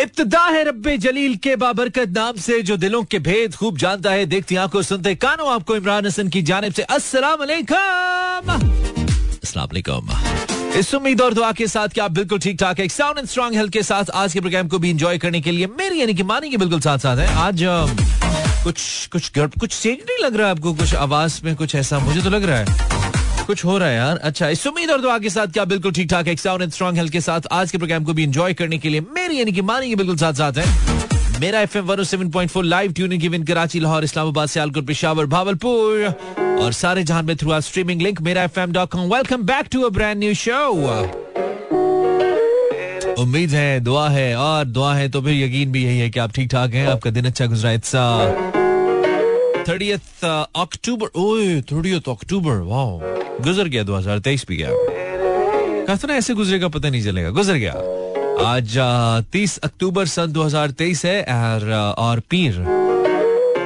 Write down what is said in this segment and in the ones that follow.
इब्तदा है रब्बे जलील के बाबरकत नाम से, जो दिलों के भेद खूब जानता है। देखती आँखों सुनते कानों, आपको इमरान हसन की जानब से अस्सलाम वालेकुम इस उम्मीद और दुआ के साथ कि आप बिल्कुल ठीक ठाक है साउंड एंड स्ट्रॉन्ग हेल्थ के साथ आज के प्रोग्राम को भी एंजॉय करने के लिए मेरी, यानी कि मानी के बिल्कुल साथ साथ है। आज कुछ कुछ कुछ चेंज नहीं लग रहा है आपको? कुछ आवाज़ में कुछ ऐसा मुझे तो लग रहा है। कुछ हो रहा है यार। अच्छा इस उम्मीद और दुआ के साथ क्या बिल्कुल ठीक ठाक है स्ट्रॉन्ग हेल्थ के साथ आज के प्रोग्राम को भी एंजॉय करने के लिए मेरी यानी कि मानी बिल्कुल साथ साथ है। Mera F M one seven point four live tuning given Karachi Lahore Islamabad Sialkot Peshawar Bahawalpur और सारे जहाँ में through streaming link Mera F M dot com welcome back to a brand new show उम्मीद है, दुआ है और दुआ है तो फिर यकीन भी यही है कि आप ठीक ठाक हैं, आपका दिन अच्छा गुजरा। इट्स थर्टियथ अक्टूबर ओए थर्टियथ अक्टूबर वाओ गुजर गया 2023 भी गया। कहा था ना ऐसे गुजरेगा पता नहीं चलेगा। गुजर गया। आज तीस अक्टूबर सन 2023 है और, और पीर।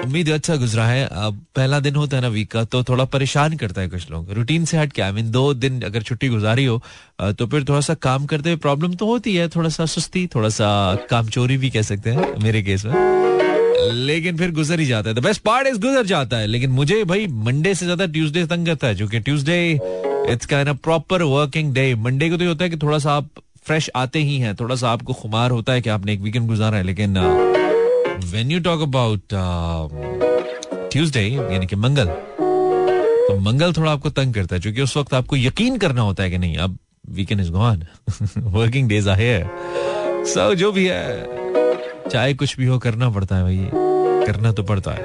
उम्मीद अच्छा गुजरा है। अब पहला दिन होता है ना वीक का तो थोड़ा परेशान करता है कुछ लोग। रूटीन से हट के आई मीन दो दिन अगर छुट्टी गुजारी हो तो फिर थोड़ा सा काम करते हुए प्रॉब्लम तो होती है। थोड़ा सा सुस्ती थोड़ा सा काम चोरी भी कह सकते हैं मेरे केस में। लेकिन फिर गुजर ही जाता है। द बेस्ट पार्ट इज़ गुजर जाता है। लेकिन मुझे भाई मंडे से ज़्यादा ट्यूसडे तंग करता है, क्योंकि Tuesday it's of proper working day Monday को तो ये होता है कि थोड़ा सा आप फ्रेश आते ही हैं, थोड़ा सा आपको खुमार होता है कि आपने एक वीकेंड गुजारा है। लेकिन when you talk about Tuesday यानी कि मंगल तो मंगल थोड़ा आपको तंग करता है, क्योंकि उस वक्त आपको यकीन करना होता है कि नहीं, अब weekend is gone working days here so जो भी है चाहे कुछ भी हो, करना पड़ता है भाई करना तो पड़ता है।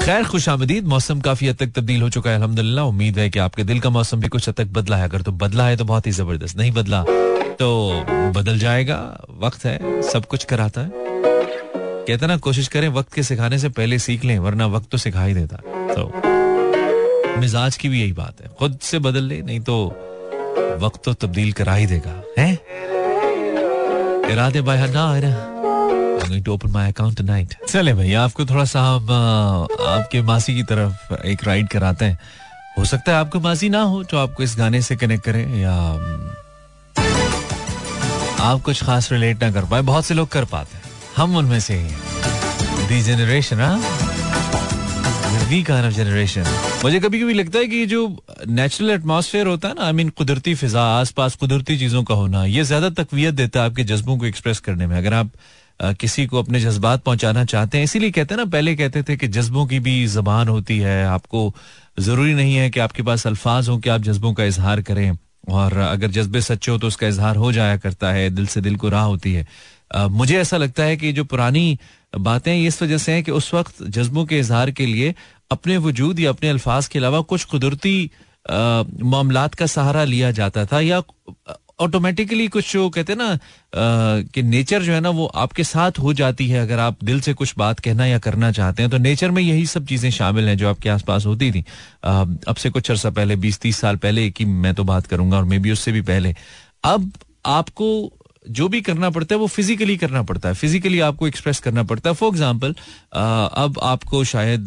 खैर, खुश आमदीद, मौसम काफ़ी हद तक तब्दील हो चुका है, अल्हम्दुलिल्लाह। उम्मीद है कि आपके दिल का मौसम भी कुछ हद तक बदला है। अगर तो बदला है तो बहुत ही ज़बरदस्त। नहीं बदला तो बदल जाएगा, वक्त है, सब कुछ कराता है। कहते ना, कोशिश करें वक्त के सिखाने से पहले सीख लें, वरना वक्त तो सिखा ही देता। है तो मिजाज की भी यही बात है, खुद से बदल ले, नहीं तो वक्त तो तब्दील करा ही देगा, है? इरादे बाय ना I'm going to open my account tonight. चले भाई, आपको थोड़ा सा हम आपके मासी की तरफ़ एक राइड कराते हैं। हो सकता है आपको मासी ना हो जो आपको इस गाने से कनेक्ट करे या आप कुछ खास रिलेट ना कर पाए। बहुत से लोग कर पाते हैं। हम उनमें से ही। The generation we kind of generation मुझे कभी कभी लगता है कि जो नेचुरल एटमॉस्फेयर होता है ना आई मीन कुदरती फिजा, आसपास कुदरती चीज़ों का होना, ये ज़्यादा तकवीत देता है आपके जज्बों को एक्सप्रेस करने में। अगर आप किसी को अपने जज्बात पहुंचाना चाहते हैं। इसीलिए कहते हैं ना, पहले कहते थे कि जज्बों की भी जबान होती है, आपको ज़रूरी नहीं है कि आपके पास अल्फाज हो कि आप जज्बों का इजहार करें। और अगर जज्बे सच्चे हो तो उसका इजहार हो जाया करता है, दिल से दिल को राह होती है। मुझे ऐसा लगता है कि जो पुरानी बातें इस वजह से हैं कि उस वक्त जज्बों के इजहार के लिए अपने वजूद या अपने अल्फाज के अलावा कुछ कुदरती मामलात का सहारा लिया जाता था या ऑटोमेटिकली कुछ जो कहते हैं ना कि नेचर जो है ना, वो आपके साथ हो जाती है अगर आप दिल से कुछ बात कहना या करना चाहते हैं तो नेचर में यही सब चीज़ें शामिल हैं जो आपके आसपास होती थी। अब से कुछ अर्सा पहले, बीस तीस साल पहले की मैं तो बात करूँगा और मे बी उससे भी पहले। अब आपको जो भी करना पड़ता है, वो फिजिकली करना पड़ता है। फिजिकली आपको एक्सप्रेस करना पड़ता है। फॉर एग्ज़ाम्पल अब आपको शायद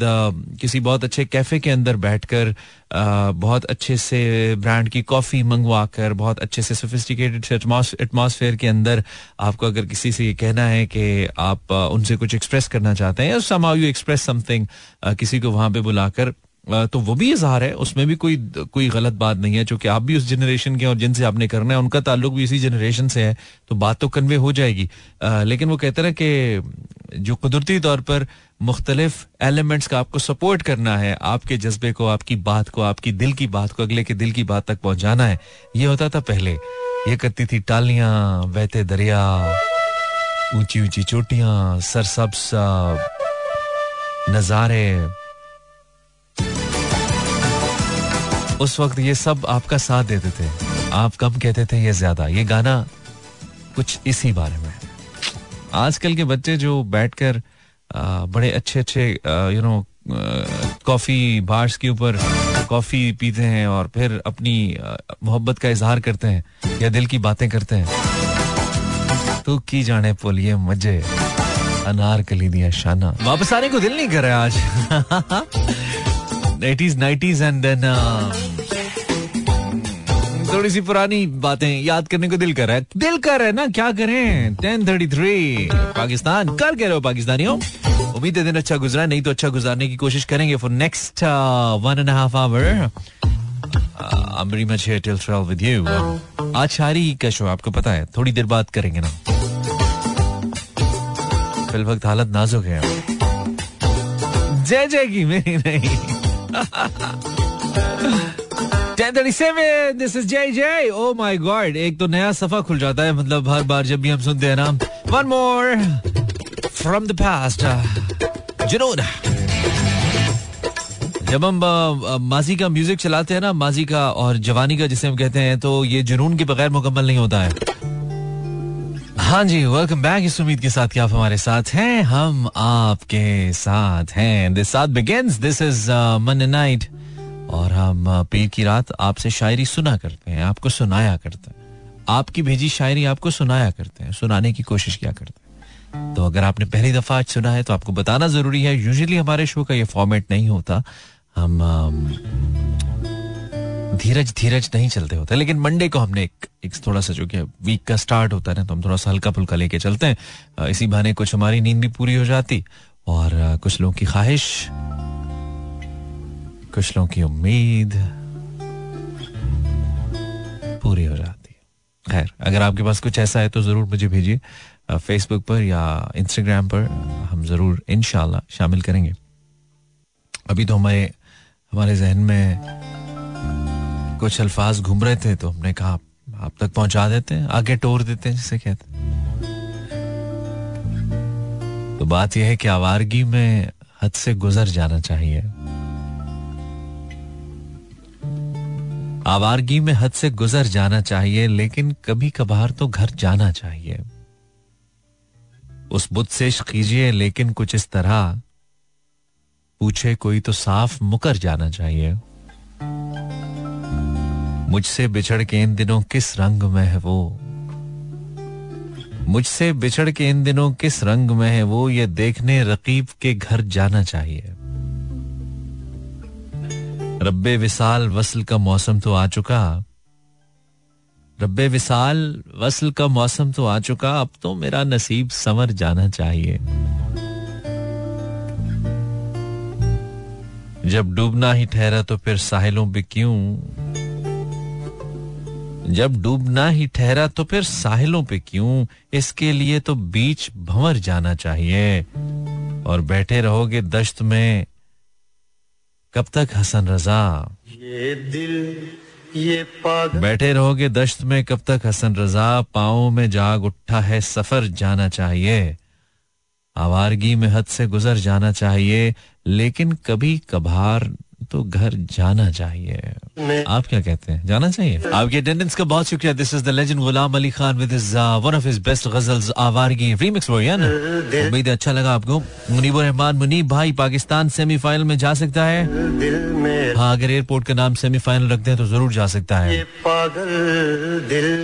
किसी बहुत अच्छे कैफ़े के अंदर बैठकर बहुत अच्छे से ब्रांड की कॉफ़ी मंगवा कर बहुत अच्छे से सोफिस्टिकेटेड एटमॉस्फेयर के अंदर आपको अगर किसी से ये कहना है कि आप उनसे कुछ एक्सप्रेस करना चाहते हैं, या समाउ यू एक्सप्रेस समथिंग किसी को वहाँ पे बुलाकर तो वो भी इजहार है उसमें भी कोई कोई गलत बात नहीं है चूँकि आप भी उस जनरेशन के और जिनसे आपने करना है उनका ताल्लुक भी इसी जनरेशन से है तो बात तो कन्वे हो जाएगी। अ, लेकिन वो कहते ना कि जो कुदरती तौर पर मुख्तलिफ़ एलिमेंट्स का आपको सपोर्ट करना है आपके जज्बे को आपकी बात को आपकी दिल की बात को अगले के दिल की बात तक पहुंचाना है। ये होता था पहले। ये करती थी टालियाँ बहते दरिया ऊँची ऊँची चोटियाँ सरसब्स नजारे। उस वक्त ये सब आपका साथ देते थे। आप कम कहते थे, ये ज़्यादा। ये गाना कुछ इसी बारे में। आजकल के बच्चे जो बैठकर बड़े अच्छे अच्छे यू नो कॉफ़ी बार्स के ऊपर कॉफ़ी पीते हैं और फिर अपनी मोहब्बत का इजहार करते हैं, या दिल की बातें करते हैं। तो की जाने पोलिए मज़े अनार कली दिया शाना। वापस आने को दिल नहीं कर रहा आज। 80s 90s and then uh, थोड़ी सी पुरानी बातें याद करने को दिल कर रहा है। दिल कर रहा है ना क्या करें? Ten thirty three Pakistan. कर कह रहे हो पाकिस्तानियों। उम्मीद है दिन अच्छा गुजरा नहीं तो अच्छा गुजारने की कोशिश करेंगे for next one and half hour very much here till 12 with आज शायरी का शो आपको पता है थोड़ी देर बात करेंगे ना। फिल वक्त हालत नाजुक है। जय जय की मेरी नहीं। गॉड एक तो नया सफ़ा खुल जाता है मतलब हर बार जब भी हम सुनते हैं ना। One more from the past Junoon जब हम माजी का म्यूज़िक चलाते हैं ना, माजी का और जवानी का जिसे हम कहते हैं तो ये जुनून के बगैर मुकम्मल नहीं होता है। हाँ जी वेलकम बैक इस उम्मीद के साथ कि आप हमारे साथ हैं, हम आपके साथ हैं। दिस साथ बिगिंस दिस इज़ मन नाइट और हम पीर की रात आपसे शायरी सुना करते हैं, आपको सुनाया करते हैं। आपकी भेजी शायरी आपको सुनाया करते हैं, सुनाने की कोशिश किया करते हैं। तो अगर आपने पहली दफ़ा आज सुना है तो आपको बताना ज़रूरी है यूजुअली हमारे शो का ये फॉर्मेट नहीं होता। हम धीरज धीरज नहीं चलते होते। लेकिन मंडे को हमने एक, एक थोड़ा सा जो कि वीक का स्टार्ट होता है ना तो हम थोड़ा सा हल्का फुल्का लेके चलते हैं। इसी बहाने कुछ हमारी नींद भी पूरी हो जाती और कुछ लोगों की ख्वाहिश कुछ लोगों की उम्मीद पूरी हो जाती। है खैर अगर आपके पास कुछ ऐसा है तो ज़रूर मुझे भेजिए फेसबुक पर या इंस्टाग्राम पर। हम ज़रूर इनशाला शामिल करेंगे। अभी तो हमारे हमारे जहन में कुछ अल्फाज घूम रहे थे तो हमने कहा, आप तक पहुँचा देते हैं, आगे टोर देते हैं, जिसे कहते तो बात यह है कि आवारगी में हद से गुजर जाना चाहिए। आवारगी में हद से गुजर जाना चाहिए, लेकिन कभी कभार तो घर जाना चाहिए। उस बुत से कीजिए, लेकिन कुछ इस तरह पूछे कोई तो साफ़ मुकर जाना चाहिए। मुझसे बिछड़ के इन दिनों किस रंग में है वो? मुझसे बिछड़ के इन दिनों किस रंग में है वो, ये देखने रकीब के घर जाना चाहिए। रब्बे विसाल वसल का मौसम तो आ चुका। रब्बे विसाल वसल का मौसम तो आ चुका, अब तो मेरा नसीब समर जाना चाहिए। जब डूबना ही ठहरा तो फिर साहिलों पे क्यों जब डूबना ही ठहरा तो फिर साहिलों पे क्यों? इसके लिए तो बीच भंवर जाना चाहिए। और बैठे रहोगे दश्त में। कब तक हसन रजा? ये दिल ये पागल। बैठे रहोगे दश्त में कब तक हसन रजा? पाओ में जाग उठा है सफ़र जाना चाहिए। आवारगी में हद से गुजर जाना चाहिए। लेकिन कभी कभार तो घर जाना चाहिए। आप क्या कहते हैं? जाना चाहिए। आपकी अटेंडेंस का बहुत शुक्रिया। This is the legend Ghulam Ali Khan with one of his best ghazals आवारगी रीमिक्स वो ना? उम्मीद है अच्छा लगा आपको। मुनीब रहमान मुनीब भाई पाकिस्तान सेमीफाइनल में जा सकता है। हाँ अगर एयरपोर्ट का नाम सेमीफाइनल रखते हैं तो ज़रूर जा सकता है।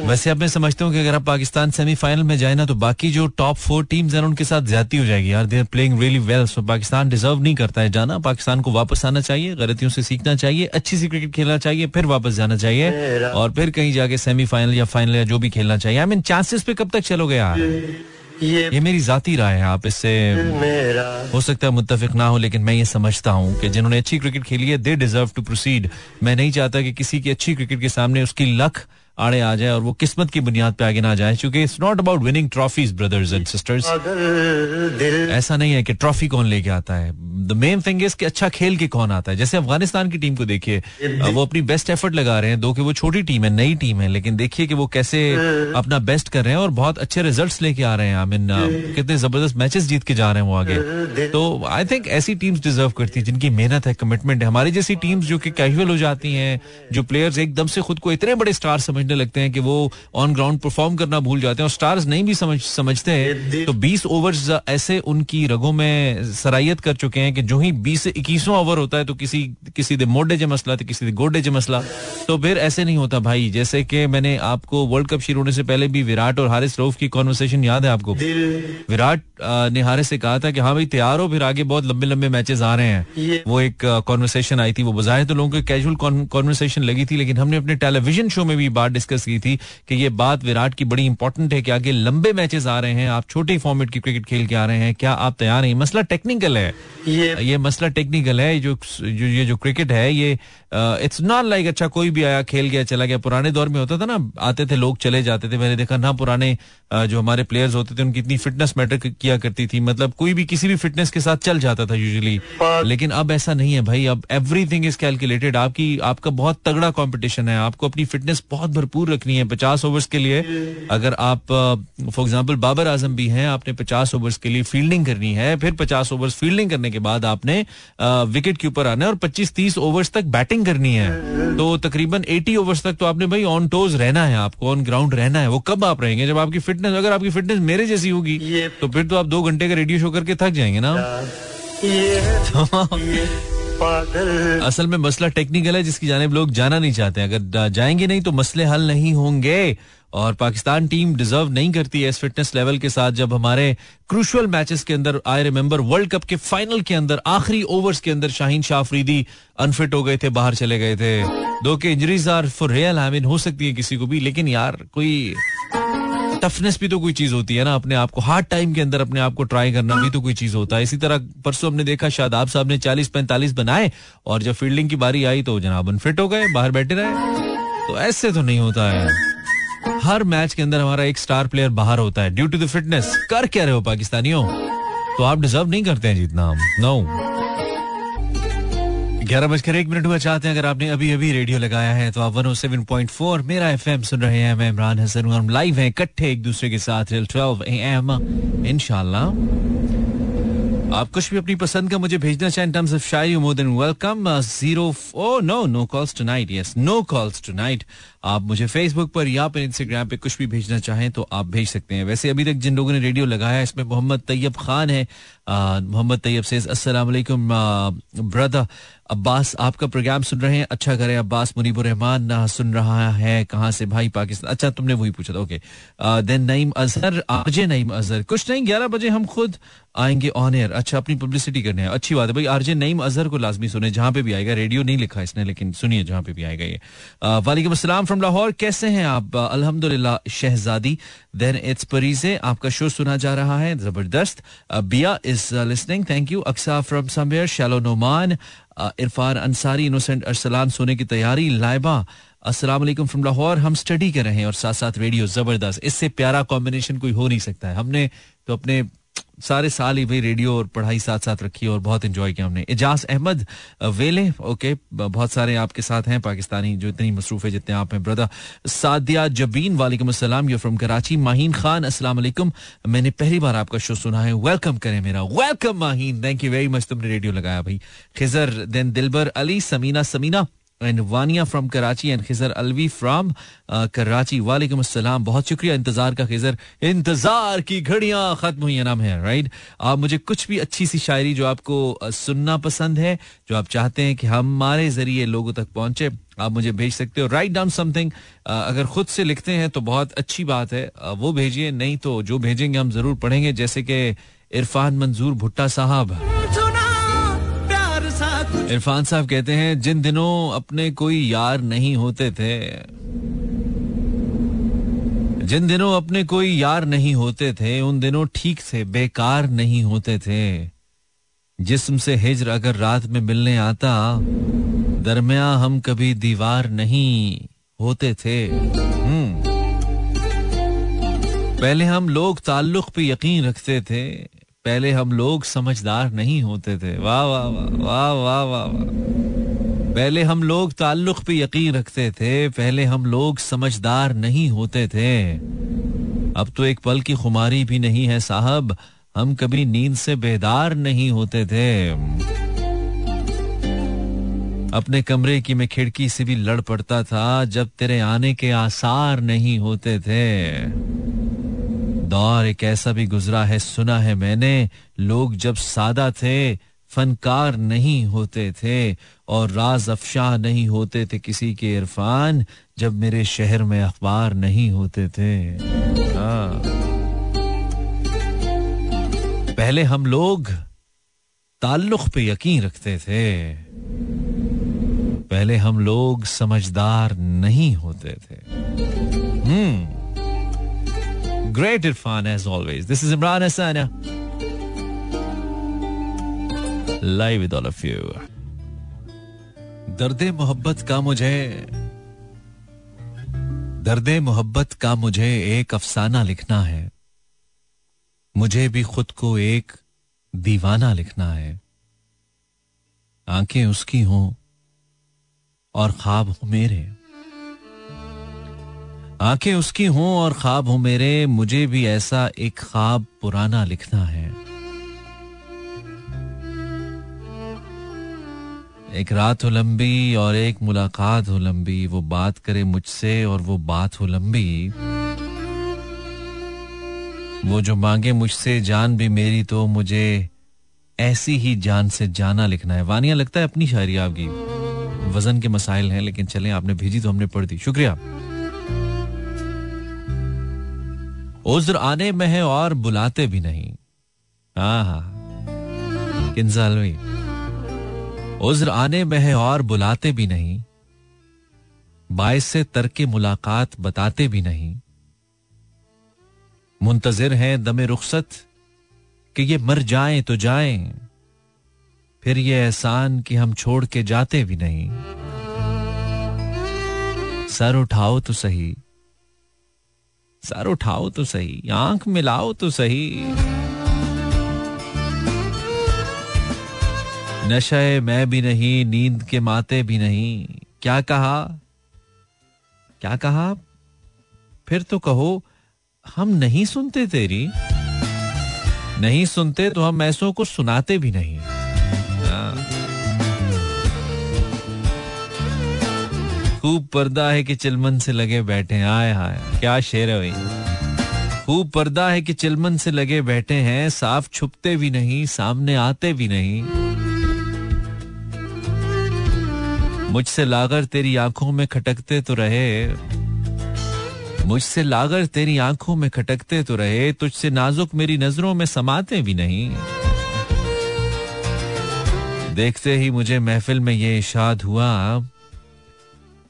वैसे अब मैं समझता हूँ कि अगर आप पाकिस्तान सेमीफाइनल में जाए ना तो बाकी जो टॉप फोर टीम्स हैं उनके साथ ज़्यादा हो जाएगी। यार they are playing really well so Pakistan deserve नहीं करता है जाना। पाकिस्तान को वापस आना चाहिए गलतियों से सीखना चाहिए अच्छी सी क्रिकेट खेलना चाहिए फिर वापस जाना चाहिए और फिर कहीं जाके सेमीफाइनल या फाइनल या जो भी खेलना चाहिए। आई मीन चांसेस पे कब तक चलोगे यार ये, ये मेरी जाती राय है आप इससे हो सकता है मुत्तफिक ना हो लेकिन मैं ये समझता हूँ कि जिन्होंने अच्छी क्रिकेट खेली है दे डिजर्व टू प्रोसीड मैं नहीं चाहता कि किसी की अच्छी क्रिकेट के सामने उसकी लक आड़े आ जाए और वो किस्मत की बुनियाद पे आगे ना जाए क्योंकि it's not about winning trophies brothers and sisters ऐसा नहीं है कि ट्रॉफी कौन लेके आता है। द मेन थिंग इज़ कि अच्छा खेल के कौन आता है? जैसे अफ़गानिस्तान की टीम को देखिए वो अपनी बेस्ट एफर्ट लगा रहे हैं दो कि वो छोटी टीम है नई टीम है लेकिन देखिए कि वो कैसे अपना बेस्ट कर रहे हैं और बहुत अच्छे रिज़ल्ट लेके आ रहे हैं आई मीन कितने ज़बरदस्त मैचेस जीत के जा रहे हैं वो आगे। तो आई थिंक ऐसी टीम्स डिजर्व करती है जिनकी मेहनत है कमिटमेंट है। हमारी जैसी टीम्स जो कि कैजुअल हो जाती हैं जो प्लेयर्स एकदम से खुद को इतने बड़े स्टार समझने लगते हैं कि वो ऑन ग्राउंड परफॉर्म करना भूल जाते हैं और स्टार्स नहीं भी समझ समझते हैं तो 20 ओवर्स ऐसे उनकी रगों में सरायत कर चुके हैं कि जो ही 20 से इक्कीसवां ओवर होता है तो किसी किसी दे मोडे ज मसला तो किसी दे गोडे ज मसला। तो फिर ऐसे नहीं होता भाई। जैसे कि मैंने आपको वर्ल्ड कप शुरू होने से पहले भी विराट और हारिस रऊफ की कॉन्वर्सेशन याद है आपको? विराट ने हारिस से कहा था कि हाँ भाई तैयार हो फिर आगे बहुत लंबे लंबे मैचेस आ रहे हैं। वो एक कॉन्वर्सेशन आई थी वो बजाय तो लोगों को कैजुअल कॉन्वर्सेशन लगी थी लेकिन हमने अपने टेलीविज़न शो में भी बात डिस्कस की थी कि ये बात विराट की बड़ी इंपॉर्टेंट है कि आगे लंबे मैचेस आ रहे हैं। आप छोटे फॉर्मेट की क्रिकेट खेल के आ रहे हैं। क्या आप तैयार हैं? मसला टेक्निकल है। ये, ये मसला टेक्निकल है जो जो ये जो क्रिकेट है ये इट्स नॉट लाइक अच्छा कोई भी आया खेल गया चला गया। पुराने दौर में होता था ना आते थे लोग चले जाते थे। मैंने देखा ना पुराने जो हमारे प्लेयर्स होते थे उनकी इतनी फिटनेस मैटर किया करती थी। मतलब कोई भी किसी भी फिटनेस के साथ चल जाता था यूजुअली लेकिन अब ऐसा नहीं है भाई। अब एवरीथिंग इज़ कैलकुलेटेड आपकी आपका बहुत तगड़ा कॉम्पिटिशन है। आपको अपनी फिटनेस बहुत भरपूर रखनी है पचास ओवर्स के लिए। अगर आप फॉर एग्ज़ाम्पल बाबर आज़म भी हैं आपने पचास ओवर्स के लिए फील्डिंग करनी है फिर पचास ओवर्स फील्डिंग करने के बाद आपने विकेट के ऊपर आना है और पच्चीस तीस ओवर्स तक बैटिंग करनी है। तो तकरीबन एटी ओवर्स तक तो आपने भाई ऑन टोज रहना है आपको ऑन ग्राउंड रहना है। वो कब आप रहेंगे? जब आपकी फिटनेस अगर आपकी फिटनेस मेरे जैसी होगी तो फिर तो आप दो घंटे का रेडियो शो करके थक जाएँगे ना। असल में मसला टेक्निकल है जिसकी जाने लोग जाना नहीं चाहते। अगर जाएँगे नहीं तो मसले हल नहीं होंगे। और पाकिस्तान टीम डिजर्व नहीं करती है इस फिटनेस लेवल के साथ जब हमारे क्रूशल मैचेस के अंदर आई रिमेंबर वर्ल्ड कप के फाइनल के अंदर, आखिरी ओवर्स के अंदर शाहीन शाह अफरीदी अनफिट हो गए थे, बाहर चले गए थे। दो के injuries are for real I mean हो सकती है किसी को भी, लेकिन यार, कोई टफनेस भी तो कोई चीज़ होती है ना, अपने आप को। हार्ड टाइम के अंदर अपने आप को ट्राई करना भी तो कोई चीज़ होता है। इसी तरह परसों हमने देखा, शादाब साहब ने चालीस पैंतालीस बनाए और जब फील्डिंग की बारी आई तो जनाब अनफिट हो गए, बाहर बैठे रहे। तो ऐसे तो नहीं होता है। हर मैच के अंदर हमारा एक स्टार प्लेयर बाहर होता है ड्यू टू द फिटनेस कर क्या रहे हो पाकिस्तानियों? तो आप डिजर्व नहीं करते हैं जीतना हम। नो ग्यारह बजकर एक मिनट हुआ, चाहते हैं अगर आपने अभी अभी रेडियो लगाया है तो आप one seven point four Mera F M सुन रहे हैं। मैं इमरान हसन हम लाइव हैं इकट्ठे एक दूसरे के साथ ट्वेल्व ए एम इनशाला आप कुछ भी अपनी पसंद का मुझे भेजना चाहें terms of Shayari more than welcome zero no no calls tonight yes no calls tonight आप मुझे फेसबुक पर या फिर इंस्टाग्राम पे कुछ भी भेजना चाहें तो आप भेज सकते हैं। वैसे अभी तक जिन लोगों ने रेडियो लगाया, इसमें मोहम्मद तैयब खान है मोहम्मद तैयब से वालेकुम ब्रदर अब्बास आपका प्रोग्राम सुन रहे हैं? अच्छा करें अब्बास मुनीबुर रहमान सुन रहा है, कहाँ से भाई पाकिस्तान? अच्छा तुमने वही पूछा था okay then Naeem Azhar RJ Naeem Azhar कुछ नहीं, ग्यारह बजे हम खुद आएँगे ऑन एयर अच्छा अपनी पब्लिसिटी करने हैं, अच्छी बात है भाई, आरजे नईम अजहर को लाजमी सुने, जहाँ पे भी आएगा रेडियो नहीं लिखा इसने, लेकिन सुनिए जहाँ पे भी आएगा ये. वालेकुम अस्सलाम फ्रॉम लाहौर, कैसे हैं आप? अल्हम्दुलिल्लाह, शहजादी. देन इट्स परीजे आपका शो सुना जा रहा है, ज़बरदस्त. Bia is listening thank you Aqsa from somewhere Shallo Noman Irfan Ansari innocent Arsalan सोने की तैयारी लाइबा अस्सलाम वालेकुम फ्रॉम लाहौर हम स्टडी कर रहे हैं और साथ साथ रेडियो ज़बरदस्त इससे प्यारा कॉम्बिनेशन कोई हो नहीं सकता है हमने तो अपने सारे साल ही भाई रेडियो और पढ़ाई साथ साथ रखी और बहुत एंजॉय किया हमने। एजाज अहमद वेले ओके बहुत सारे आपके साथ हैं, पाकिस्तानी जो इतनी मसरूफ है जितने आप हैं ब्रदर सादिया जबीन, वालेकुम अस्सलाम यू फ्रॉम कराची। माहीन खान, अस्सलाम वालेकुम। मैंने पहली बार आपका शो सुना है। वेलकम करें मेरा। Welcome Maheen. Thank you very much तुमने रेडियो लगाया भाई। Khizar then Dilbar Ali, Samina Samina. And Vania from Karachi and Khizar Alvi from Karachi वालेकुम अस्सलाम बहुत शुक्रिया इंतज़ार का खिजर इंतज़ार की घड़ियाँ खत्म हुई नाम है राइट आप मुझे कुछ भी अच्छी सी शायरी जो आपको सुनना पसंद है जो आप चाहते हैं कि हमारे ज़रिए लोगों तक पहुँचे आप मुझे भेज सकते हो राइट डाउन समथिंग अगर खुद से लिखते हैं तो बहुत अच्छी बात है वो भेजिए नहीं तो जो भेजेंगे हम ज़रूर पढ़ेंगे जैसे कि इरफान मंजूर भुट्टा साहब इरफान साहब कहते हैं, जिन दिनों अपने कोई यार नहीं होते थे, जिन दिनों अपने कोई यार नहीं होते थे, उन दिनों ठीक थे बेकार नहीं होते थे। जिस्म से हिजर अगर रात में मिलने आता, दरमिया हम कभी दीवार नहीं होते थे। हम्म। पहले हम लोग ताल्लुक पे यकीन रखते थे पहले हम लोग समझदार नहीं होते थे। वाह वाह वाह वाह वाह वाह पहले हम लोग ताल्लुक पे यकीन रखते थे, पहले हम लोग समझदार नहीं होते थे। अब तो एक पल की खुमारी भी नहीं है साहब, हम कभी नींद से बेदार नहीं होते थे। अपने कमरे की मैं खिड़की से भी लड़ पड़ता था, जब तेरे आने के आसार नहीं होते थे। दौर एक ऐसा भी गुजरा है, सुना है मैंने। लोग जब सादा थे, फनकार नहीं होते थे और राज अफशा नहीं होते थे किसी के इरफान, जब मेरे शहर में अखबार नहीं होते थे। हाँ। पहले हम लोग ताल्लुक पे यकीन रखते थे। पहले हम लोग समझदार नहीं होते थे। हम्म। Great Irfan as always this is Imran Hasan live with all of you दर्द मोहब्बत का मुझे, दर्द मोहब्बत का मुझे एक अफसाना लिखना है। मुझे भी खुद को एक दीवाना लिखना है। आँखें उसकी हों और ख्वाब हो मेरे। आँखें उसकी हों और ख्वाब हो, मेरे, मुझे भी ऐसा एक ख्वाब पुराना लिखना है। एक रात हो लंबी और एक मुलाकात हो लंबी, वो बात करे मुझसे और वो बात हो लंबी। वो जो मांगे मुझसे, जान भी मेरी तो मुझे ऐसी ही जान से जाना लिखना है। वानिया लगता है अपनी शायरी आपकी। वज़न के मसाइल हैं, लेकिन चलें, आपने भेजी तो हमने पढ़ दी। शुक्रिया। उज्र आने में है और बुलाते भी नहीं। हाँ हाँ। किन्जालवी उज्र आने में है और बुलाते भी नहीं। बायस से तर तरके मुलाकात बताते भी नहीं। मुंतजिर हैं दमे रुखसत कि ये मर जाएँ तो जाएँ। फिर ये एहसान कि हम छोड़ के जाते भी नहीं। सर उठाओ तो सही। सर उठाओ तो सही, आँख मिलाओ तो सही। नशे मैं भी नहीं, नींद के माते भी नहीं। क्या कहा? क्या कहा? फिर तो कहो, हम नहीं सुनते तेरी। नहीं सुनते तो हम ऐसों को सुनाते भी नहीं। खूब पर्दा है कि चिलमन से लगे बैठे आए हाय क्या शेर है भाई? खूब पर्दा है कि चिलमन से लगे बैठे हैं। साफ़ छुपते भी नहीं, सामने आते भी नहीं। मुझसे लागर तेरी आँखों में खटकते तो रहे। मुझसे लागर तेरी आँखों में खटकते तो रहे। तुझसे नाजुक मेरी नज़रों में समाते भी नहीं। देखते ही मुझे महफिल में ये इशाद हुआ।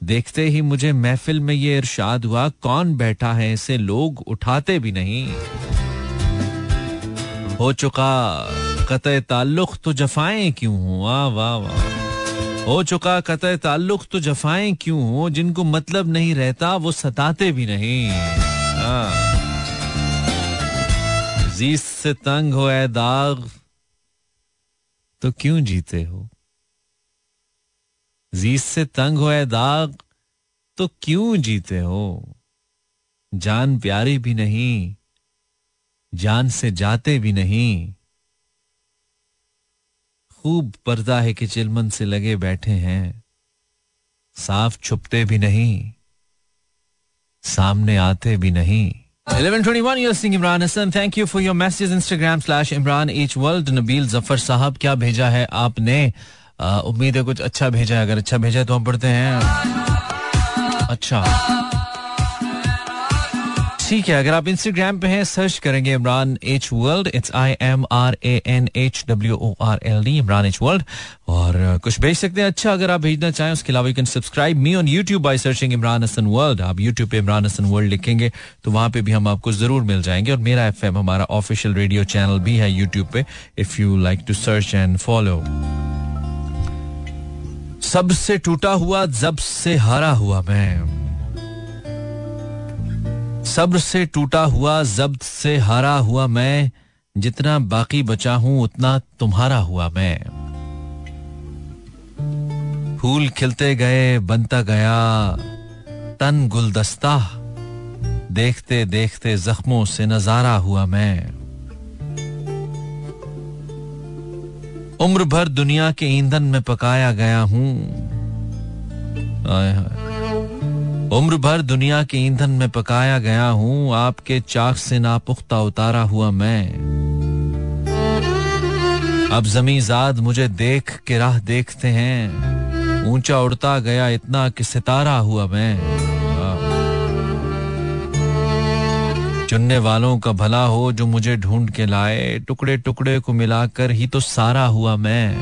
देखते ही मुझे महफिल में ये इरशाद हुआ, कौन बैठा है इसे लोग उठाते भी नहीं। हो चुका कत ताल्लुक तो जफाएँ क्यों हुआ वाह वाह हो चुका कत ताल्लुक तो जफाएँ क्यों हो? जिनको मतलब नहीं रहता, वो सताते भी नहीं। हाँ। जीस से तंग हो ए दाग तो क्यों जीते हो? जीस से तंग हो दाग तो क्यों जीते हो? जान प्यारी भी नहीं, जान से जाते भी नहीं। खूब पर्दा है कि चिलमन से लगे बैठे हैं, साफ़ छुपते भी नहीं, सामने आते भी नहीं। 1121 you're seeing Imran Hassan. Thank you for your messages, Instagram slash Imran H World. Nabeel Zafar साहब, क्या भेजा है आपने? उम्मीद है कुछ अच्छा भेजा है। अगर अच्छा भेजा है तो हम पढ़ते हैं। अच्छा। ठीक है, अगर आप इंस्टाग्राम पे हैं सर्च करेंगे Imran H world it's I M R A N H W O R L D Imran H world और कुछ भेज सकते हैं। अच्छा अगर आप भेजना चाहें, उसके अलावा you can subscribe me on YouTube by searching Imran Hasan world आप यूट्यूब पे इमरान हसन वर्ल्ड लिखेंगे तो वहाँ पे भी हम आपको ज़रूर मिल जाएँगे। और मेरा एफएम हमारा ऑफिशियल रेडियो चैनल भी है यूट्यूब पे if you like to search and follow सबसे टूटा हुआ, जब से हारा हुआ मैं। सब्र से टूटा हुआ जब्त से हारा हुआ मैं, जितना बाकी बचा हूँ, उतना तुम्हारा हुआ मैं। फूल खिलते गए, बनता गया, तन गुलदस्ता। देखते देखते जख्मों से नज़ारा हुआ मैं। उम्र भर दुनिया के ईंधन में पकाया गया हूँ। उम्र भर दुनिया के ईंधन में पकाया गया हूँ। आपके चाक से नापुख्ता उतारा हुआ मैं। अब जमी जाद मुझे देख के राह देखते हैं। ऊँचा उड़ता गया इतना कि सितारा हुआ मैं। चुनने वालों का भला हो जो मुझे ढूंढ के लाए। टुकड़े टुकड़े को मिलाकर ही तो सारा हुआ मैं।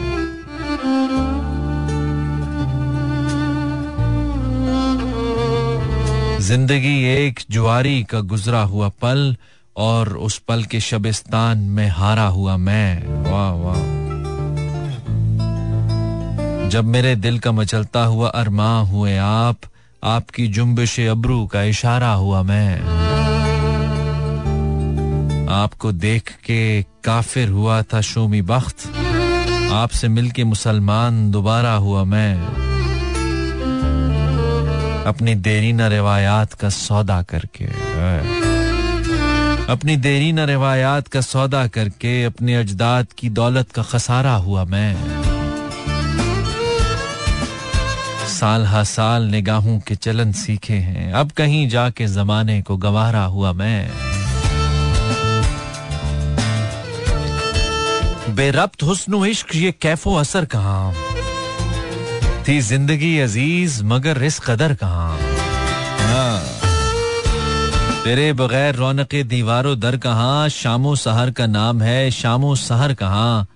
ज़िंदगी एक जुआरी का गुजरा हुआ पल और उस पल के शबिस्तान में हारा हुआ मैं। वाह वाह। जब मेरे दिल का मचलता हुआ अरमा हुए आप, आपकी जुम्बिश अबरू का इशारा हुआ मैं। आपको देख के काफिर हुआ था शोमी बख्त। आपसे मिलके मुसलमान दोबारा हुआ मैं। अपनी देरी न रिवायात का सौदा करके अपनी देरी न रिवायात का सौदा करके अपने अजदाद की दौलत का खसारा हुआ मैं। साल हा साल निगाहों के चलन सीखे हैं। अब कहीं जाके जमाने को गवारा हुआ मैं। बेरब्त हुस्न इश्क, ये कैफो असर कहाँ? थी ज़िंदगी अज़ीज़, मगर इस कदर कहा? हाँ। तेरे बगैर रौनक दीवारों दर कहा? शामो सहर का नाम है, शामो सहर कहा?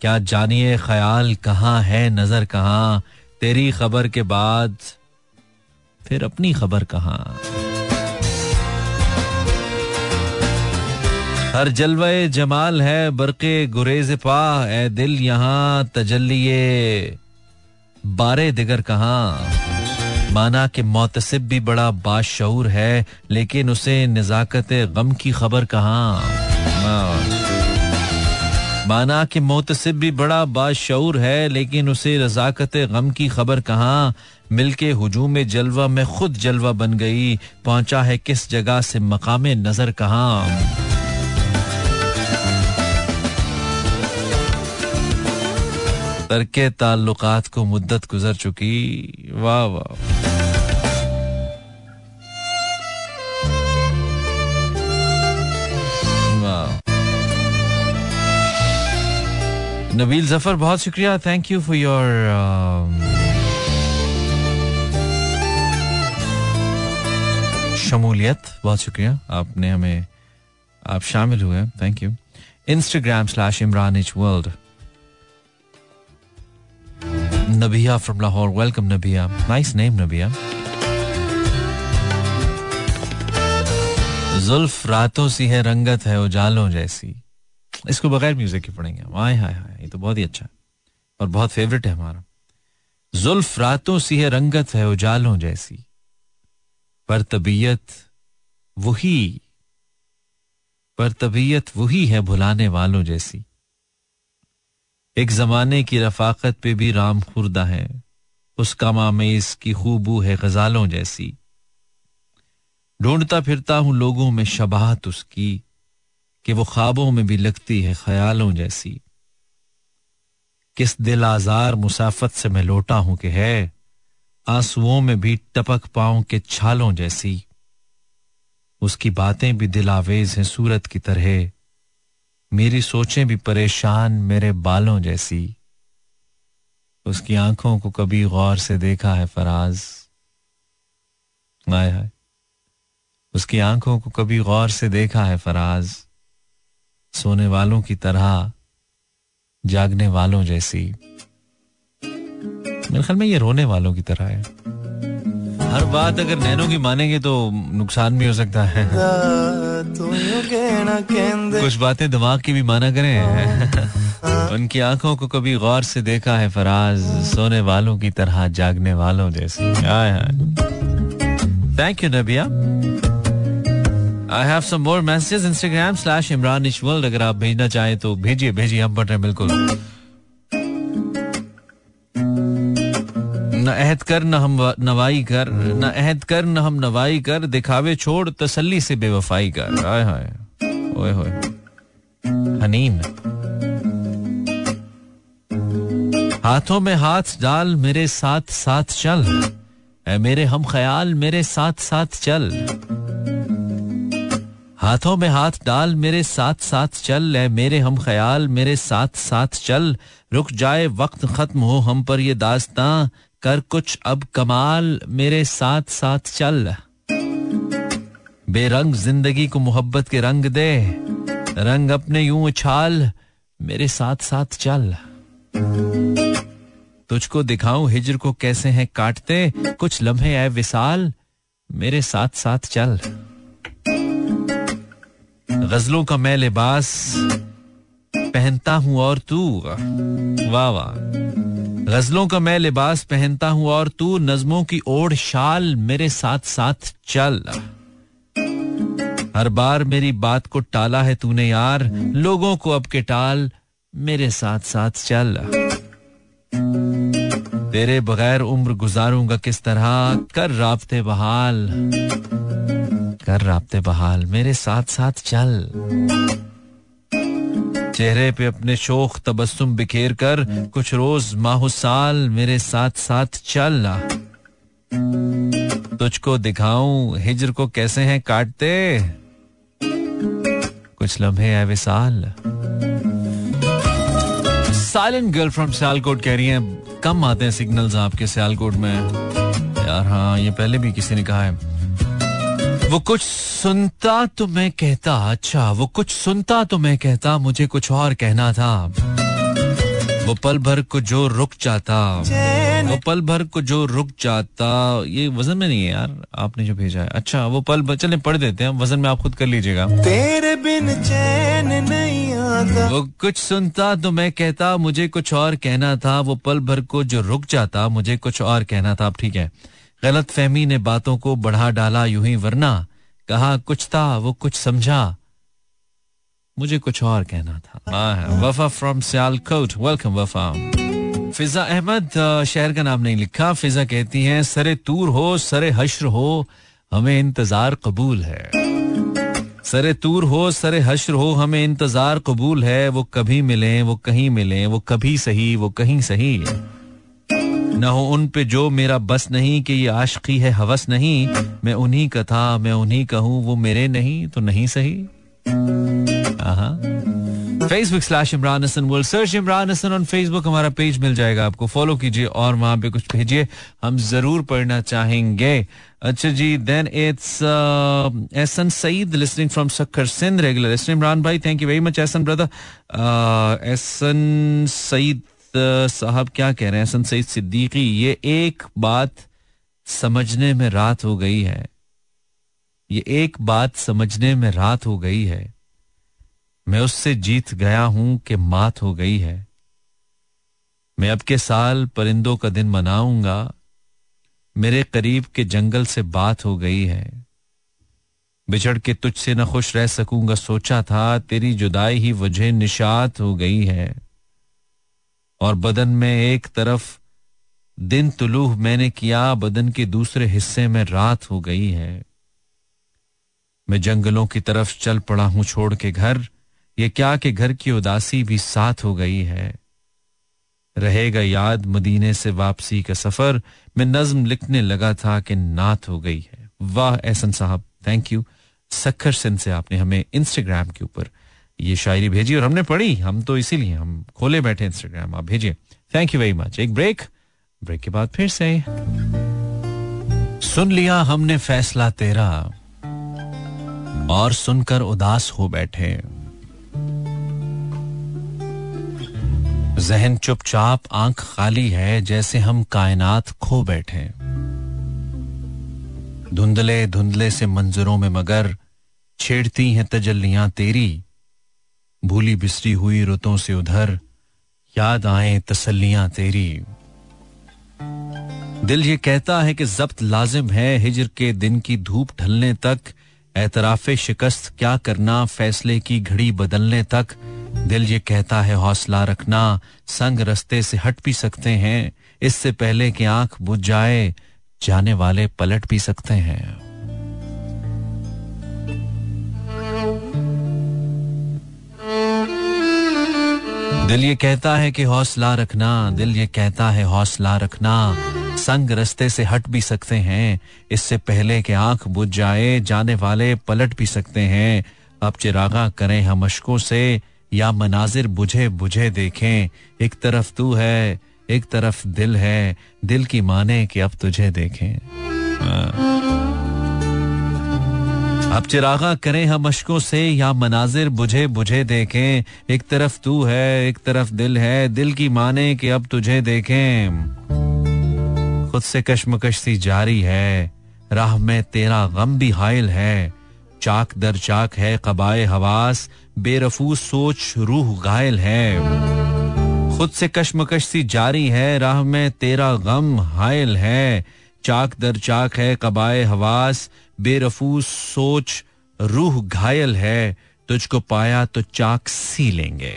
क्या जानिए ख्याल कहाँ है, नज़र कहाँ? तेरी खबर के बाद फिर अपनी खबर कहाँ? हर जलवे जमाल है, बरके गुरेज पा ए दिल यहाँ तजल्लिए बारे दिगर कहा? माना कि मोतसिब भी बड़ा बाशूर है, लेकिन उसे नजाकत गम की खबर कहा? माना कि मोतसिब भी बड़ा बाशूर है, लेकिन उसे रजाकत गम की खबर कहा? मिलके हजूम जलवा में खुद जलवा बन गई, पहुँचा है किस जगह से मकाम नज़र कहा? तरके ताल्लुकात को मुद्दत गुजर चुकी। वाह वाह नबील ज़फ़र, बहुत शुक्रिया। थैंक यू फॉर योर शमूलियत। बहुत शुक्रिया। आपने हमें, आप शामिल हुए thank you Instagram slash Imran H world Nabia from Lahore. Welcome, Nabia. Nice name, Nabia. जुल्फ रातों सी है रंगत है उजालों जैसी. इसको बगैर म्यूज़िक के पढ़ेंगे हाय हाय हाय ये तो बहुत ही अच्छा है. और बहुत फेवरेट है हमारा. जुल्फ रातों सी है रंगत है उजालों जैसी. पर तबीयत वही. पर तबीयत वही है भुलाने वालों जैसी. एक जमाने की रफाकत पे भी राम खुर्दा है। उसका मामेज की खूबू है गजालों जैसी। ढूंढता फिरता हूँ लोगों में शबाहत उसकी, कि वो ख्वाबों में भी लगती है ख्यालों जैसी। किस दिल आजार मुसाफत से मैं लौटा हूँ कि है, आंसुओं में भी टपक पाओ के छालों जैसी। उसकी बातें भी दिल आवेज हैं सूरत की तरह। मेरी सोचें भी परेशान मेरे बालों जैसी। उसकी आँखों को कभी गौर से देखा है फराज। आय हाय। उसकी आँखों को कभी गौर से देखा है फराज। सोने वालों की तरह, जागने वालों जैसी। मेरे ख्याल में ये रोने वालों की तरह है। हर बात अगर नैनो की मानेंगे तो नुकसान भी हो सकता है। कुछ बातें दिमाग की भी माना करें। उनकी आँखों को कभी गौर से देखा है फराज, सोने वालों की तरह जागने वालों जैसे। Thank you Nabia. I have some more messages Instagram slash Imran H world अगर आप भेजना चाहें तो भेजिए भेजिए, हम पढ़ रहे बिल्कुल। न अहद कर न हम नवाई कर न अहद कर न हम नवाई कर दिखावे छोड़ तसल्ली से बेवफाई कर। आय हाय। ओए होए। हनीन। हाथों में हाथ डाल मेरे साथ साथ चल। ऐ मेरे हम ख्याल मेरे साथ साथ चल। हाथों में हाथ डाल मेरे साथ साथ चल। ऐ मेरे हम ख्याल मेरे साथ साथ चल। रुक जाए वक्त खत्म हो हम पर ये दास्तां। कर कुछ अब कमाल मेरे साथ साथ चल। बेरंग ज़िंदगी को मोहब्बत के रंग दे। रंग अपने यूँ उछाल, मेरे साथ साथ चल। तुझको दिखाऊँ हिजर को कैसे हैं काटते, कुछ लम्हे आए विशाल, मेरे साथ साथ चल। गजलों का मैं लिबास पहनता हूँ और तू, वाह वाह। गजलों का मैं लिबास पहनता हूँ और तू, नज्मों की ओढ़ शाल मेरे साथ साथ चल। हर बार मेरी बात को टाला है तूने यार, लोगों को अब के टाल मेरे साथ साथ चल। तेरे बगैर उम्र गुजारूँगा किस तरह? कर राबते बहाल, कर राबते बहाल मेरे साथ साथ चल। चेहरे पे अपने शोक तबस्सुम बिखेर कर कुछ रोज माहो साल मेरे साथ साथ चल तुझको दिखाऊँ, हिजर को कैसे हैं काटते? कुछ लम्हे है Vishal silent girl from Sialkot कह रही हैं, कम आते हैं सिग्नल्स आपके सियालकोट में। यार हाँ ये पहले भी किसी ने कहा है। वो कुछ सुनता तो मैं कहता अच्छा वो कुछ सुनता तो मैं कहता मुझे कुछ और कहना था। वो पल भर को जो रुक जाता वो पल भर को जो रुक जाता ये वज़न में नहीं है यार आपने जो भेजा है। अच्छा वो पल भर चले पढ़ देते हैं वज़न में आप खुद कर लीजिएगा। तेरे बिन चैन नहीं आता। वो कुछ सुनता तो मैं कहता मुझे कुछ और कहना था वो पल भर को जो रुक जाता मुझे कुछ और कहना था आप ठीक है। गलत फहमी ने बातों को बढ़ा डाला यूँ ही वरना कहा कुछ था वो कुछ समझा। मुझे कुछ और कहना था। वफा फ्रॉम सियालकोट वेलकम वफा। फिजा अहमद शहर का नाम नहीं लिखा। फिजा कहती हैं सरे तूर हो सरे हश्र हो हमें इंतज़ार कबूल है। सरे तूर हो सरे हश्र हो हमें इंतज़ार कबूल है। वो कभी मिले वो कहीं मिले वो कभी सही वो कहीं सही। न हो उन पे जो मेरा बस नहीं कि ये आशकी है, हवस नहीं। मैं उन्हीं का था, मैं उन्हीं का हूँ, वो मेरे नहीं तो नहीं सही। Facebook slash Imran Hasan world search Imran Hasan on Facebook हमारा पेज मिल जाएगा आपको। फॉलो कीजिए और वहाँ पे कुछ भेजिए। हम ज़रूर पढ़ना चाहेंगे। अच्छा जी then it's Ehsan Saeed listening from Sukkur Sindh regular Imran भाई thank you very much Ehsan brother Ehsan Saeed साहब क्या कह रहे हैं? एहसन सईद सिद्दीकी, ये एक बात समझने में रात हो गई है। ये एक बात समझने में रात हो गई है। मैं उससे जीत गया हूँ कि मात हो गई है। मैं अब के साल परिंदों का दिन मनाऊँगा। मेरे करीब के जंगल से बात हो गई है। बिछड़ के तुझसे न खुश रह सकूँगा, सोचा था तेरी जुदाई ही वजह निशात हो गई है। और बदन में एक तरफ़ दिन तुलूह मैंने किया, बदन के दूसरे हिस्से में रात हो गई है। मैं जंगलों की तरफ़ चल पड़ा हूँ छोड़ के घर। ये क्या कि घर की उदासी भी साथ हो गई है। रहेगा याद मदीने से वापसी का सफ़र। मैं नज्म लिखने लगा था कि नात हो गई है। वाह, एहसन साहब थैंक यू सखर सिंह से आपने हमें इंस्टाग्राम के ऊपर ये शायरी भेजी और हमने पढ़ी, हम तो इसीलिए, हम खोले बैठे इंस्टाग्राम आप भेजिए। थैंक यू वेरी मच एक ब्रेक ब्रेक के बाद फिर से। सुन लिया हमने फैसला तेरा, और सुनकर उदास हो बैठे। जहन चुपचाप, आँख खाली है, जैसे हम कायनात खो बैठे। धुंधले धुंधले से मंजरों में मगर छेड़ती हैं तजल्लियाँ तेरी भूली बिसरी हुई रुतों से उधर, याद आए तसल्लियाँ तेरी। दिल ये कहता है कि जब्त लाजिम है हिजर के दिन की धूप ढलने तक, एतराफ शिकस्त क्या करना फैसले की घड़ी बदलने तक। दिल ये कहता है हौसला रखना, संग रस्ते से हट भी सकते हैं, इससे पहले कि आँख बुझ जाए, जाने वाले पलट भी सकते हैं। दिल ये कहता है कि हौसला रखना, दिल ये कहता है हौसला रखना। संग रस्ते से हट भी सकते हैं, इससे पहले कि आँख बुझ जाए, जाने वाले पलट भी सकते हैं। अब चिरागा करें हम अशकों से, या मनाजिर बुझे बुझे देखें। एक तरफ़ तू है, एक तरफ़ दिल है, दिल की माने कि अब तुझे देखें। अब चिरागा करें हम अशकों से, या मनाजिर बुझे बुझे देखें। एक तरफ़ तू है, एक तरफ़ दिल है। दिल की माने कि अब तुझे देखें। खुद से कशमकश सी जारी है। राह में तेरा गम भी हायल है। चाक दर चाक है कबाए हवास। बेरफूस सोच रूह घायल है। खुद से कशमकश सी जारी है। राह में तेरा गम हायल है। चाक दर चाक है, कबाए हवास, बेरफूस सोच, रूह घायल है, तुझको पाया तो चाक सी लेंगे।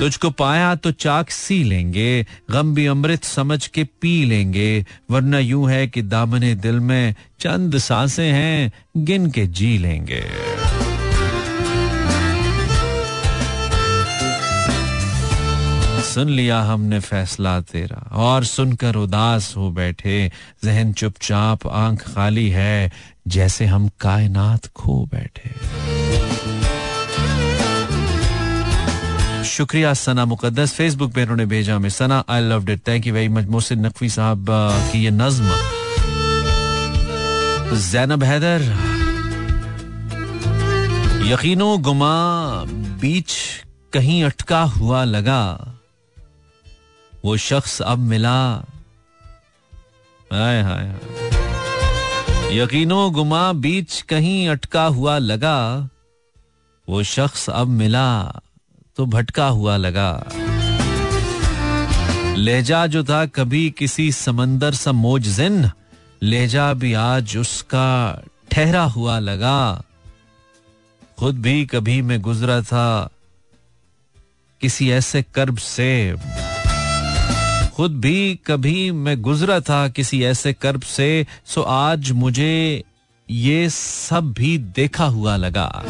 तुझको पाया तो चाक सी लेंगे, गम भी अमृत समझ के पी लेंगे, वरना यूँ है कि दामने दिल में चंद साँसें हैं, गिन के जी लेंगे। सुन लिया हमने फैसला तेरा। और सुनकर उदास हो बैठे। जहन चुपचाप आँख खाली है, जैसे हम कायनात खो बैठे। शुक्रिया सना मुकद्दस। फेसबुक पे उन्होंने भेजा हमें Sana. I love it thank you very much Mohsin Naqvi साहब की ये नज्म। जैनब हैदर। यकीनो गुमा, बीच कहीं अटका हुआ लगा। वो शख्स अब मिला। हाय हाय यकीनो गुमा बीच कहीं अटका हुआ लगा। वो शख्स अब मिला तो भटका हुआ लगा। लहजा जो था कभी किसी समंदर सा मोजिन लहजा भी आज उसका ठहरा हुआ लगा। खुद भी कभी मैं गुजरा था किसी ऐसे कर्ब से। खुद भी कभी मैं गुजरा था किसी ऐसे कर्ब से, सो आज मुझे ये सब भी देखा हुआ लगा।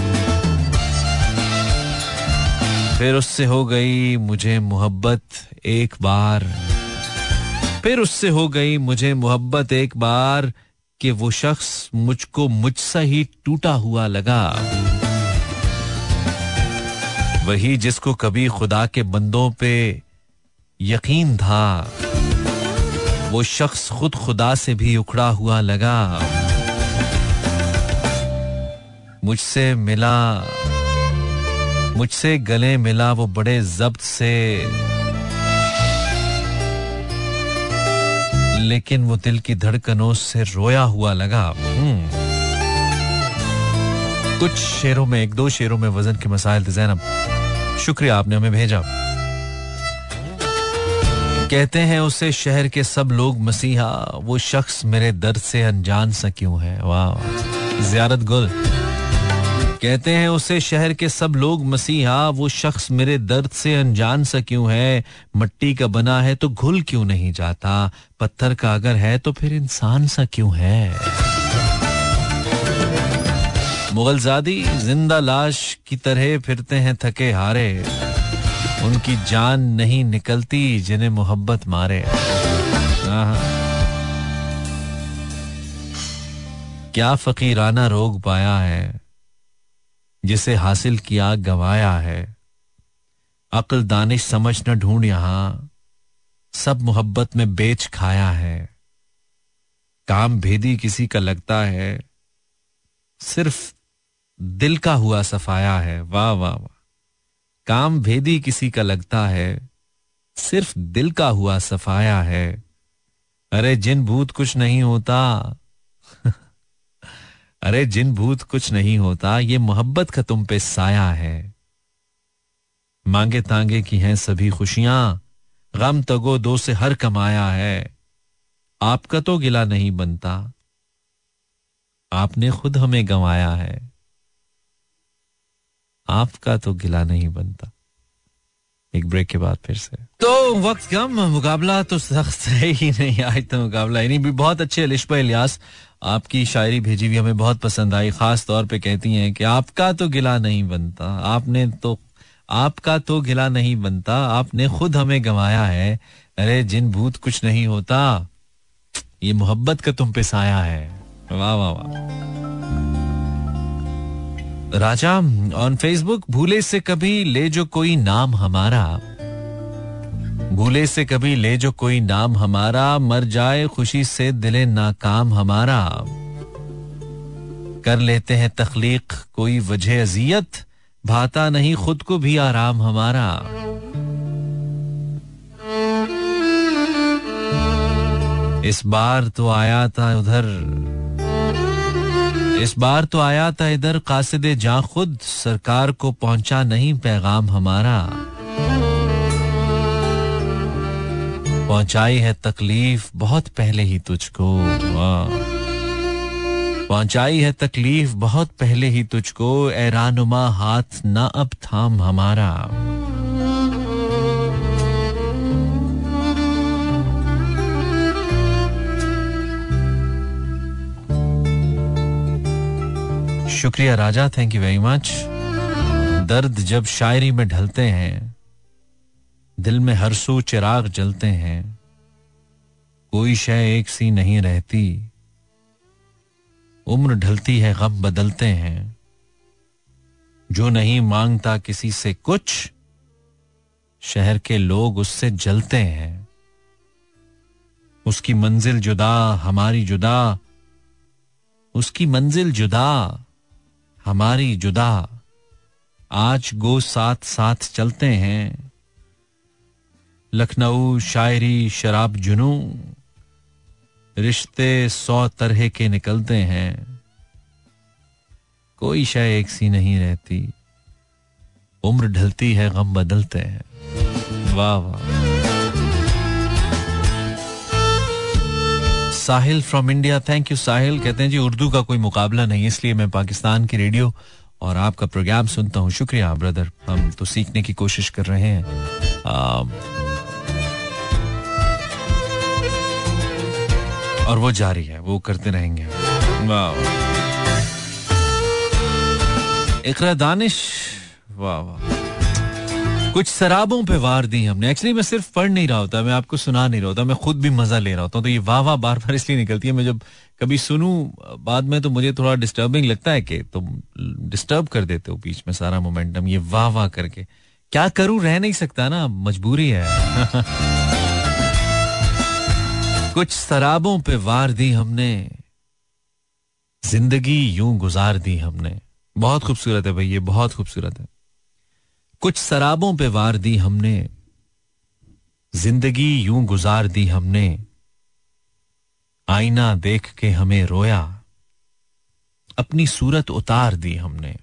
फिर उससे हो गई मुझे मोहब्बत एक बार। फिर उससे हो गई मुझे मोहब्बत एक बार कि वो शख्स मुझको मुझसे ही टूटा हुआ लगा। वही जिसको कभी खुदा के बंदों पे यकीन था। वो शख्स खुद खुदा से भी उखड़ा हुआ लगा। मुझसे मिला, मुझसे गले मिला वो बड़े जब्त से। लेकिन वो दिल की धड़कनों से रोया हुआ लगा। हम्म। कुछ शेरों में, एक दो शेरों में वज़न के मसाइल थे, जैनब। शुक्रिया, आपने हमें भेजा। कहते हैं उसे शहर के सब लोग मसीहा, वो शख्स मेरे दर्द से अनजान सा क्यों है? वाह, जियारत गुल। कहते हैं उसे शहर के सब लोग मसीहा, वो शख्स मेरे दर्द से अनजान सा क्यों है? मट्टी का बना है तो घुल क्यों नहीं जाता? पत्थर का अगर है तो फिर इंसान सा क्यों है? मुगलजादी ज़िंदा लाश की तरह फिरते हैं थके हारे। उनकी जान नहीं निकलती जिन्हें मोहब्बत मारे। क्या फकीराना रोग पाया है, जिसे हासिल किया, गवाया है? अक्ल दानिश समझ न ढूंढ यहाँ। सब मोहब्बत में बेच खाया है। काम भेदी किसी का लगता है। सिर्फ़ दिल का हुआ सफाया है। वाह वाह वाह। काम भेदी किसी का लगता है, सिर्फ़ दिल का हुआ सफाया है। अरे, जिन भूत कुछ नहीं होता, अरे, जिन भूत कुछ नहीं होता, ये मोहब्बत का तुम पे साया है। मांगे तांगे की हैं सभी खुशियाँ, गम तगो दो से हर कमाया है। आपका तो गिला नहीं बनता, आपने खुद हमें गंवाया है। आपका तो गिला नहीं बनता। एक ब्रेक के बाद फिर से। तो वक्त कम, मुकाबला तो सख्त है ही नहीं, आज तो मुकाबला यानी भी बहुत अच्छे लिशबा इलियास, आपकी शायरी भेजी हुई हमें बहुत पसंद आई, खास तौर पे कहती हैं कि आपका तो गिला नहीं बनता, आपने तो आपका तो गिला नहीं बनता, आपने खुद हमें गंवाया है। अरे, जिन भूत कुछ नहीं होता, ये मोहब्बत का तुम पे साया है। वाह वाह वाह। राजा ऑन फेसबुक भूले से कभी ले जो कोई नाम हमारा। भूले से कभी ले जो कोई नाम हमारा, मर जाए खुशी से दिले नाकाम हमारा। कर लेते हैं तखलीक, कोई वजह अजियत, भाता नहीं खुद को भी आराम हमारा। इस बार तो आया था उधर इस बार तो आया था इधर कासिद जा खुद, सरकार को पहुँचा नहीं पैगाम हमारा। पहुंचाई है तकलीफ़ बहुत पहले ही तुझको पहुंचाई है तकलीफ़ बहुत पहले ही तुझको ऐरानुमा हाथ ना अब थाम हमारा। शुक्रिया Raja thank you very much दर्द जब शायरी में ढलते हैं, दिल में हर सू चिराग जलते हैं, कोई शय एक सी नहीं रहती। उम्र ढलती है, गम बदलते हैं। जो नहीं माँगता किसी से कुछ, शहर के लोग उससे जलते हैं। उसकी मंजिल जुदा, हमारी जुदा, उसकी मंजिल जुदा। हमारी जुदा। आज गो साथ साथ चलते हैं। लखनऊ शायरी शराब जुनू। रिश्ते सौ तरह के निकलते हैं। कोई शय एक सी नहीं रहती। उम्र ढलती है, गम बदलते हैं। वाह वाह। Sahil from India thank you Sahil. कहते हैं जी उर्दू का कोई मुकाबला नहीं इसलिए मैं पाकिस्तान की रेडियो और आपका प्रोग्राम सुनता हूँ। शुक्रिया ब्रदर हम तो सीखने की कोशिश कर रहे हैं। आ, और वो जारी है वो करते रहेंगे। वाह। इकरा दानिश वाह वाह। कुछ शराबों पे वार दी हमने। एक्चुअली मैं सिर्फ़ पढ़ नहीं रहा होता, मैं आपको सुना नहीं रहा होता, मैं खुद भी मज़ा ले रहा होता हूँ। तो ये वाह वाह बार बार इसलिए निकलती है, मैं जब कभी सुनू, बाद में तो मुझे थोड़ा डिस्टर्बिंग लगता है कि तुम डिस्टर्ब कर देते हो बीच में सारा मोमेंटम ये वाह वाह करके। क्या करूँ, रह नहीं सकता ना, मजबूरी है। कुछ शराबों पे वार दी हमने। ज़िंदगी यूँ गुजार दी हमने। बहुत खूबसूरत है भाई, ये बहुत खूबसूरत है। कुछ शराबों पे वार दी हमने, ज़िंदगी यूँ गुजार दी हमने, आईना देख के हमें रोया, अपनी सूरत उतार दी हमने।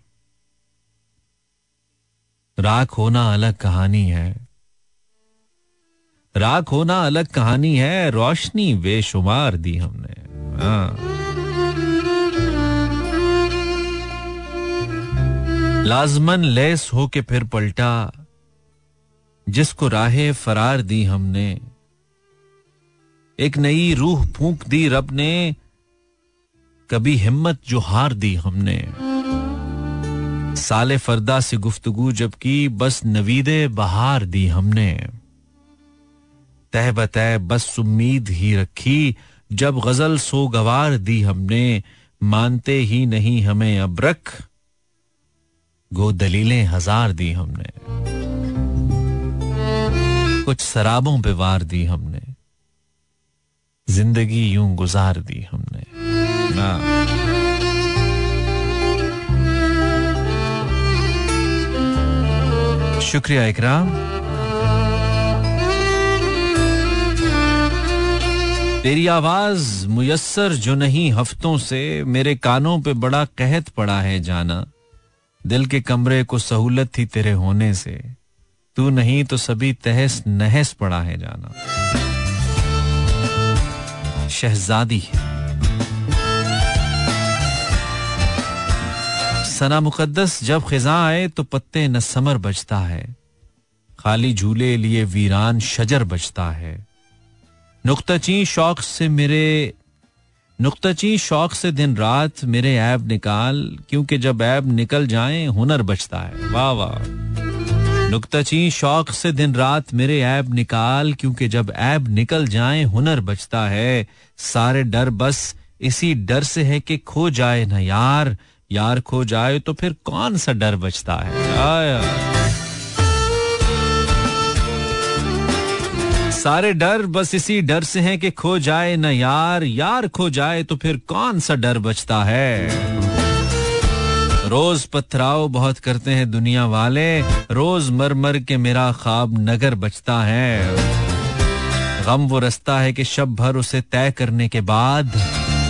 राख होना अलग कहानी है। राख होना अलग कहानी है, रोशनी बेशुमार दी हमने। हाँ। लाजमन लेस हो के फिर पलटा, जिसको राहे फरार दी हमने। एक नई रूह फूंक दी रब ने, कभी हिम्मत जो हार दी हमने। साले फरदा से गुफ्तगु जबकि बस नवीदे बहार दी हमने। तह बतह बस उम्मीद ही रखी, जब गज़ल सो गवार दी हमने। मानते ही नहीं हमें अब रख गो दलीलें हज़ार दी हमने। कुछ शराबों पे वार दी हमने। ज़िंदगी यूँ गुजार दी हमने। ना। शुक्रिया इकराम। तेरी आवाज़ मुयसर जो नहीं हफ्तों से मेरे कानों पे बड़ा कहत पड़ा है जाना। दिल के कमरे को सहूलत थी तेरे होने से। तू नहीं तो सभी तहस नहस पड़ा है जाना। शहजादी सना मुकद्दस जब खिजा आए तो पत्ते न समर बजता है। खाली झूले लिए वीरान शजर बजता है। नुकताची शौक से मेरे नुकताची शौक से दिन रात मेरे ऐब निकाल, क्योंकि जब ऐब निकल जाए, हुनर बचता है। वाह वाह। नुकताची शौक से दिन रात मेरे ऐब निकाल, क्योंकि जब ऐब निकल जाए, हुनर बचता है। सारे डर बस इसी डर से है कि खो जाए ना यार। यार खो जाए तो फिर कौन सा डर बचता है? सारे डर बस इसी डर से हैं कि खो जाए न यार। यार खो जाए तो फिर कौन सा डर बचता है? रोज पथराव बहुत करते हैं दुनिया वाले। रोज मर मर के मेरा ख्वाब नगर बचता है। गम वो रस्ता है कि शब भर उसे तय करने के बाद।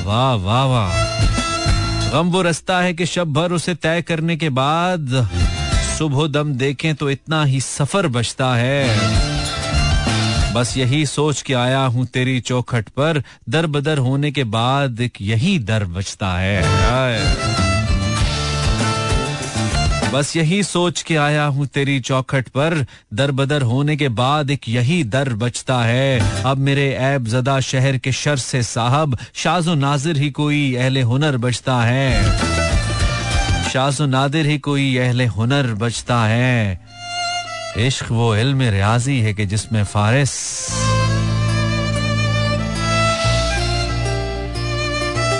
वाह वाह वाह। गम वो रास्ता है कि शब भर उसे तय करने के बाद। सुबह दम देखें तो इतना ही सफ़र बचता है। बस यही सोच के आया हूँ तेरी चौखट पर। दर बदर होने के बाद यही दर बचता है। बस यही सोच के आया हूँ तेरी चौखट पर। दर बदर होने के बाद एक यही दर बचता है। अब मेरे ऐब जदा शहर के शर से साहब, शाजो नाजिर ही कोई अहले हुनर बचता है। शाजो नादिर ही कोई अहले हुनर बचता है। इश्क वो इल्म रियाजी है कि जिसमें फारिस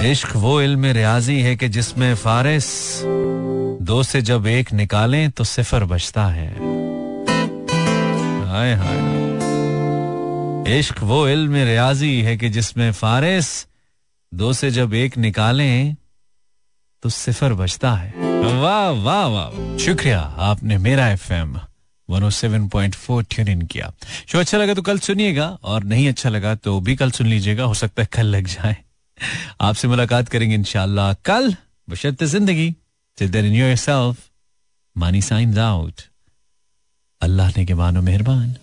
इश्क वो इल्म रियाजी है कि जिसमें फारिस दो से जब एक निकालें तो सिफर बचता है। हाय हाय। इश्क वो इल्म रियाजी है कि जिसमें फारिस दो से जब एक निकालें तो सिफर बचता है। वाह वाह वाह। शुक्रिया आपने मेरा एफ़ एम 107.4 ट्यून इन किया। शो अच्छा लगा तो कल सुनिएगा, और नहीं अच्छा लगा तो भी कल सुन लीजिएगा, हो सकता है कल लग जाए। आपसे मुलाकात करेंगे इनशाला कल, बशर्त ज़िंदगी मानी साइन आउट अल्लाह ने के मानो मेहरबान।